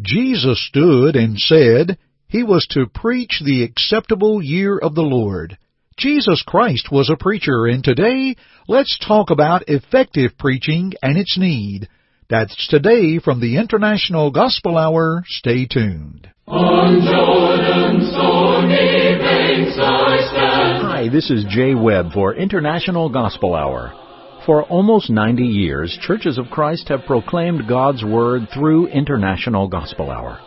Jesus stood and said he was to preach the acceptable year of the Lord. Jesus Christ was a preacher, and today let's talk about effective preaching and its need. That's today from the International Gospel Hour. Stay tuned. On Jordan's stormy banks I stand. Hi, this is Jay Webb for International Gospel Hour. For almost 90 years, Churches of Christ have proclaimed God's Word through International Gospel Hour.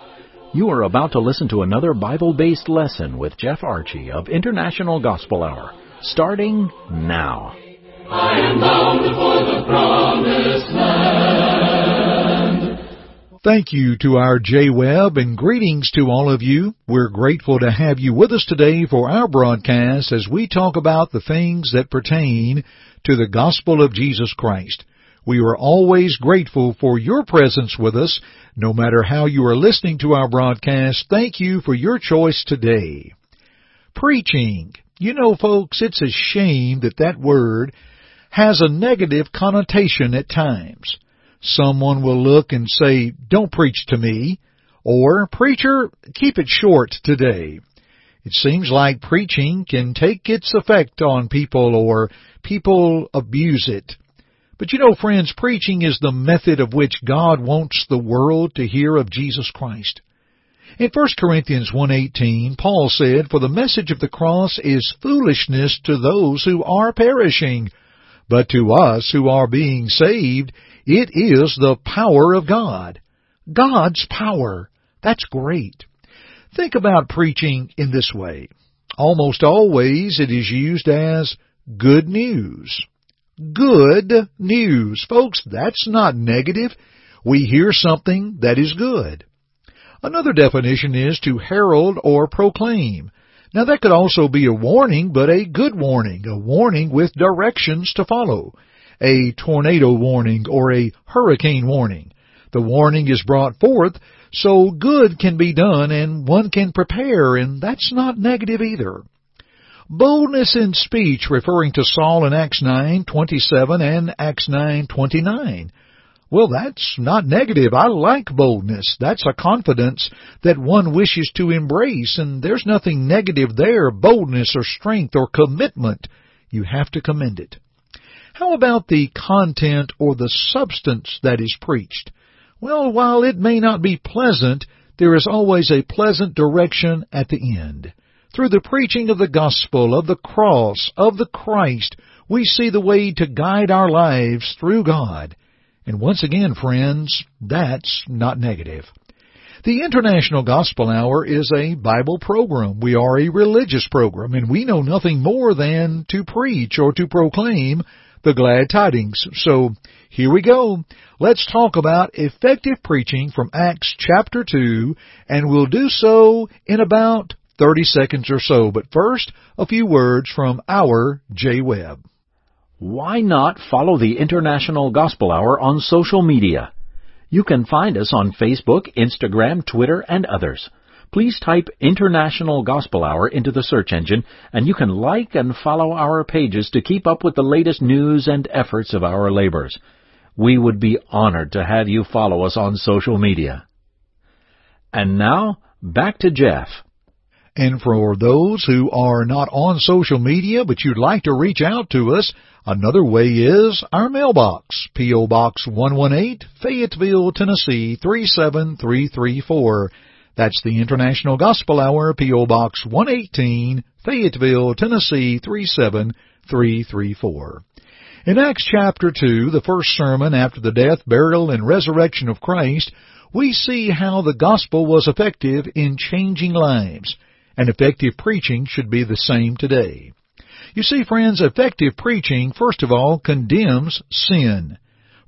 You are about to listen to another Bible based lesson with Jeff Archie of International Gospel Hour, starting now. I am bound for the promised land. Thank you to our J Webb and greetings to all of you. We're grateful to have you with us today for our broadcast as we talk about the things that pertain to the gospel of Jesus Christ. We are always grateful for your presence with us. No matter how you are listening to our broadcast, thank you for your choice today. Preaching. You know, folks, it's a shame that that word has a negative connotation at times. Someone will look and say, don't preach to me, or, preacher, keep it short today. It seems like preaching can take its effect on people or people abuse it. But you know, friends, preaching is the method of which God wants the world to hear of Jesus Christ. In 1 Corinthians 1.18, Paul said, For the message of the cross is foolishness to those who are perishing, but to us who are being saved, it is the power of God. God's power. That's great. Think about preaching in this way. Almost always it is used as good news good news. Folks, that's not negative. We hear something that is good. Another definition is to herald or proclaim. Now that could also be a warning, but a good warning, a warning with directions to follow. A tornado warning or a hurricane warning. The warning is brought forth so good can be done and one can prepare and that's not negative either. Boldness in speech, referring to Saul in Acts 9:27 and Acts 9:29. Well, that's not negative. I like boldness. That's a confidence that one wishes to embrace, and there's nothing negative there, boldness or strength or commitment. You have to commend it. How about the content or the substance that is preached? Well, while it may not be pleasant, there is always a pleasant direction at the end. Through the preaching of the gospel, of the cross, of the Christ, we see the way to guide our lives through God. And once again, friends, that's not negative. The International Gospel Hour is a Bible program. We are a religious program, and we know nothing more than to preach or to proclaim the glad tidings. So, here we go. Let's talk about effective preaching from Acts chapter 2, and we'll do so in about 30 seconds or so. But first, a few words from our Jay Webb. Why not follow the International Gospel Hour on social media? You can find us on Facebook, Instagram, Twitter, and others. Please type International Gospel Hour into the search engine, and you can like and follow our pages to keep up with the latest news and efforts of our labors. We would be honored to have you follow us on social media. And now, back to Jeff. And for those who are not on social media but you'd like to reach out to us, another way is our mailbox, P.O. Box 118, Fayetteville, Tennessee 37334. That's the International Gospel Hour, P.O. Box 118, Fayetteville, Tennessee 37334. In Acts chapter 2, the first sermon after the death, burial, and resurrection of Christ, we see how the gospel was effective in changing lives and effective preaching should be the same today. You see, friends, effective preaching, first of all, condemns sin.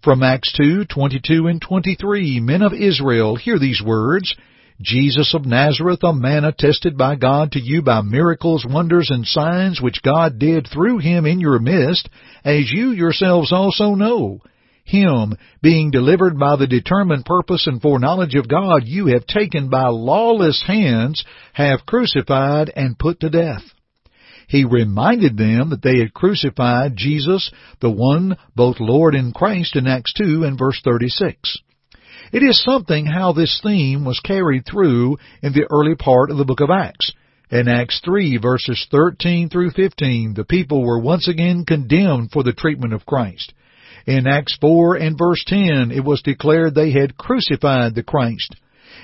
From Acts 2, 22 and 23, men of Israel, hear these words, Jesus of Nazareth, a man attested by God to you by miracles, wonders, and signs which God did through him in your midst, as you yourselves also know him, being delivered by the determined purpose and foreknowledge of God, you have taken by lawless hands, have crucified and put to death. He reminded them that they had crucified Jesus, the one, both Lord and Christ, in Acts 2 and verse 36. It is something how this theme was carried through in the early part of the book of Acts. In Acts 3 verses 13 through 15, the people were once again condemned for the treatment of Christ. In Acts 4 and verse 10, it was declared they had crucified the Christ.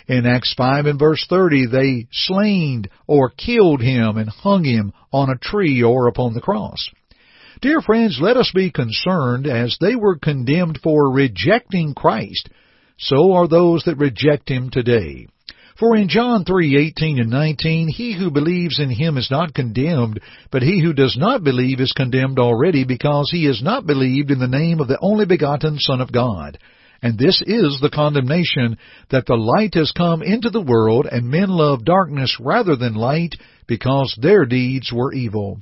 In Acts 5 and verse 30, they slain or killed him and hung him on a tree or upon the cross. Dear friends, let us be concerned as they were condemned for rejecting Christ, so are those that reject him today. For in John 3:18 and 19, he who believes in him is not condemned, but he who does not believe is condemned already because he has not believed in the name of the only begotten Son of God. And this is the condemnation that the light has come into the world and men love darkness rather than light because their deeds were evil.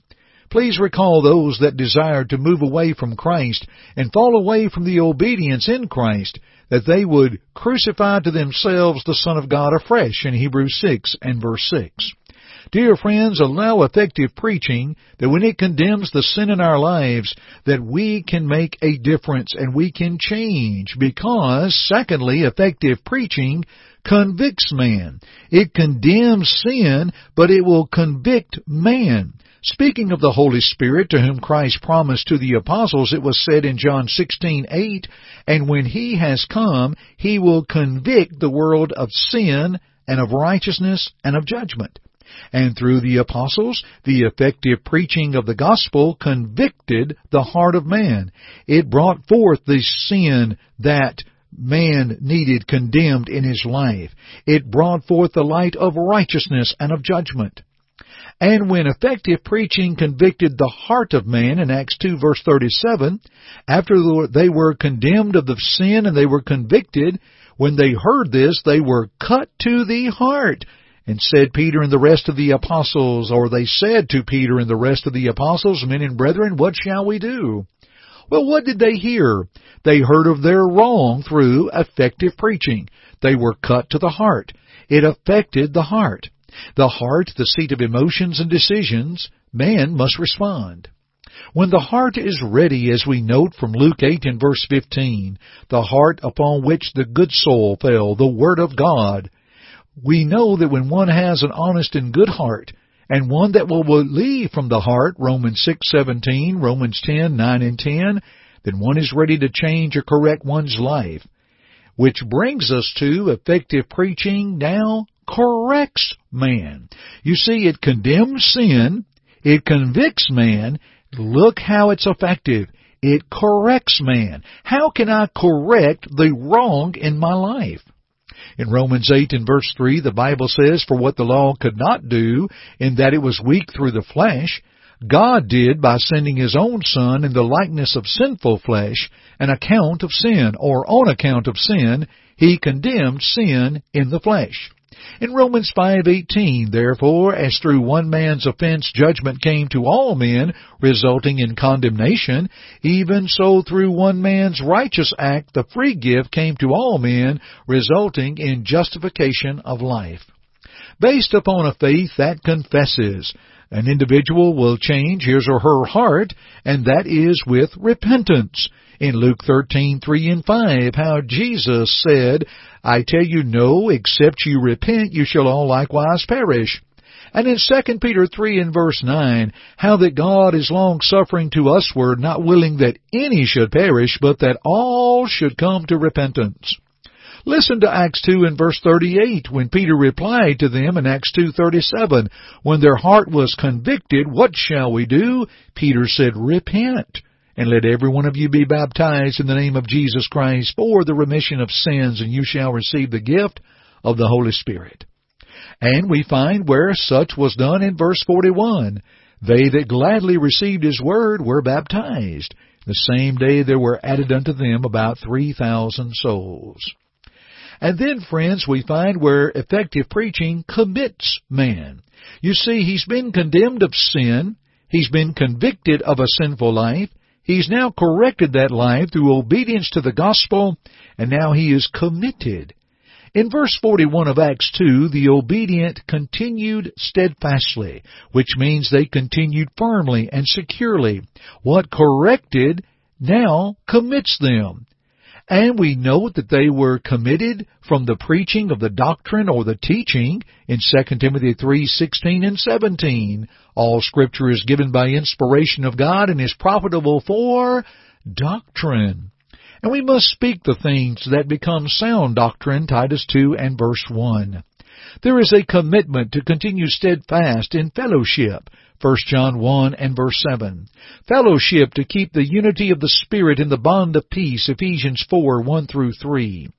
Please recall those that desired to move away from Christ and fall away from the obedience in Christ that they would crucify to themselves the Son of God afresh in Hebrews 6 and verse 6. Dear friends, allow effective preaching that when it condemns the sin in our lives, that we can make a difference and we can change because, secondly, effective preaching convicts man. It condemns sin, but it will convict man. Speaking of the Holy Spirit to whom Christ promised to the apostles, it was said in John 16:8, "And when he has come, he will convict the world of sin and of righteousness and of judgment." And through the apostles, the effective preaching of the gospel convicted the heart of man. It brought forth the sin that man needed condemned in his life. It brought forth the light of righteousness and of judgment. And when effective preaching convicted the heart of man in Acts 2 verse 37, after they were condemned of the sin and they were convicted, when they heard this, they were cut to the heart. And said Peter and the rest of the apostles, or they said to Peter and the rest of the apostles, men and brethren, what shall we do? Well, what did they hear? They heard of their wrong through effective preaching. They were cut to the heart. It affected the heart. The heart, the seat of emotions and decisions, man must respond. When the heart is ready, as we note from Luke 8 and verse 15, the heart upon which the good soul fell, the Word of God, we know that when one has an honest and good heart, and one that will believe from the heart, Romans 6:17, Romans 10:9 and 10, then one is ready to change or correct one's life. Which brings us to effective preaching now corrects man. You see, it condemns sin, it convicts man. Look how it's effective. It corrects man. How can I correct the wrong in my life? In Romans 8 and verse 3, the Bible says, For what the law could not do, in that it was weak through the flesh, God did by sending His own Son in the likeness of sinful flesh, an account of sin, or on account of sin, He condemned sin in the flesh. In Romans 5:18, therefore, as through one man's offense judgment came to all men, resulting in condemnation, even so through one man's righteous act the free gift came to all men, resulting in justification of life. Based upon a faith that confesses, an individual will change his or her heart, and that is with repentance. In Luke 13:3 and 5, how Jesus said, I tell you no, except you repent, you shall all likewise perish. And in 2 Peter 3 and verse 9, how that God is long suffering to usward, not willing that any should perish, but that all should come to repentance. Listen to Acts 2 and verse 38 when Peter replied to them in Acts 2:37 when their heart was convicted what shall we do? Peter said repent and let every one of you be baptized in the name of Jesus Christ for the remission of sins and you shall receive the gift of the Holy Spirit. And we find where such was done in verse 41 they that gladly received his word were baptized the same day there were added unto them about 3,000 souls. And then, friends, we find where effective preaching commits man. You see, he's been condemned of sin. He's been convicted of a sinful life. He's now corrected that life through obedience to the gospel, and now he is committed. In verse 41 of Acts 2, the obedient continued steadfastly, which means they continued firmly and securely. What corrected now commits them. And we note that they were committed from the preaching of the doctrine or the teaching in 2 Timothy 3:16 and 17. All scripture is given by inspiration of God and is profitable for doctrine. And we must speak the things that become sound doctrine, Titus 2 and verse 1. There is a commitment to continue steadfast in fellowship, 1 John 1 and verse 7. Fellowship to keep the unity of the Spirit in the bond of peace, Ephesians 4, 1 through 3.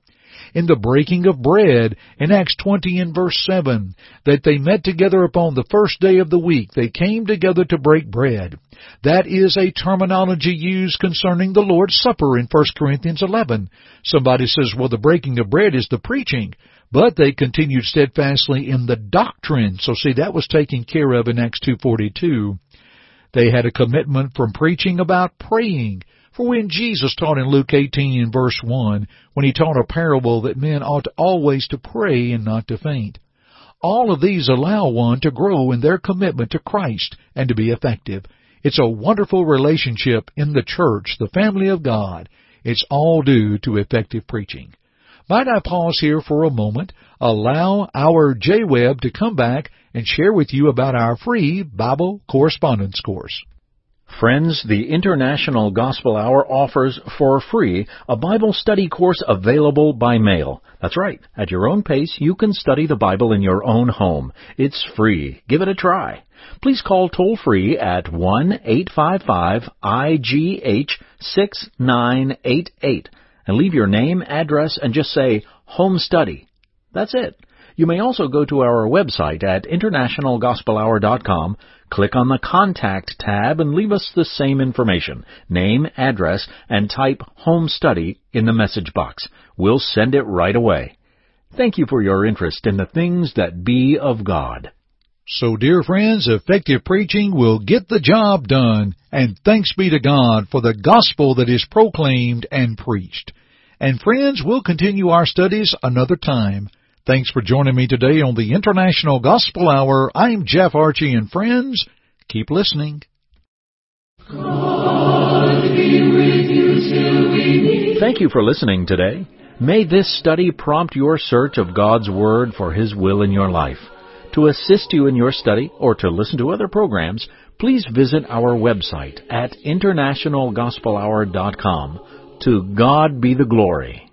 In the breaking of bread, in Acts 20 and verse 7, that they met together upon the first day of the week, they came together to break bread. That is a terminology used concerning the Lord's Supper in 1 Corinthians 11. Somebody says, well, the breaking of bread is the preaching. But they continued steadfastly in the doctrine. So see, that was taken care of in Acts 2.42. They had a commitment from preaching about praying. For when Jesus taught in Luke 18 and verse 1, when he taught a parable that men ought always to pray and not to faint. All of these allow one to grow in their commitment to Christ and to be effective. It's a wonderful relationship in the church, the family of God. It's all due to effective preaching. Might I pause here for a moment, allow our J Webb to come back and share with you about our free Bible correspondence course. Friends, the International Gospel Hour offers for free a Bible study course available by mail. That's right. At your own pace, you can study the Bible in your own home. It's free. Give it a try. Please call toll free at 1-855-IGH-6988 and leave your name, address, and just say home study. That's it. You may also go to our website at internationalgospelhour.com, click on the Contact tab, and leave us the same information, name, address, and type Home Study in the message box. We'll send it right away. Thank you for your interest in the things that be of God. So, dear friends, effective preaching will get the job done, and thanks be to God for the gospel that is proclaimed and preached. And friends, we'll continue our studies another time. Thanks for joining me today on the International Gospel Hour. I'm Jeff Archie, and friends, keep listening. Thank you for listening today. May this study prompt your search of God's Word for His will in your life. To assist you in your study or to listen to other programs, please visit our website at internationalgospelhour.com. To God be the glory.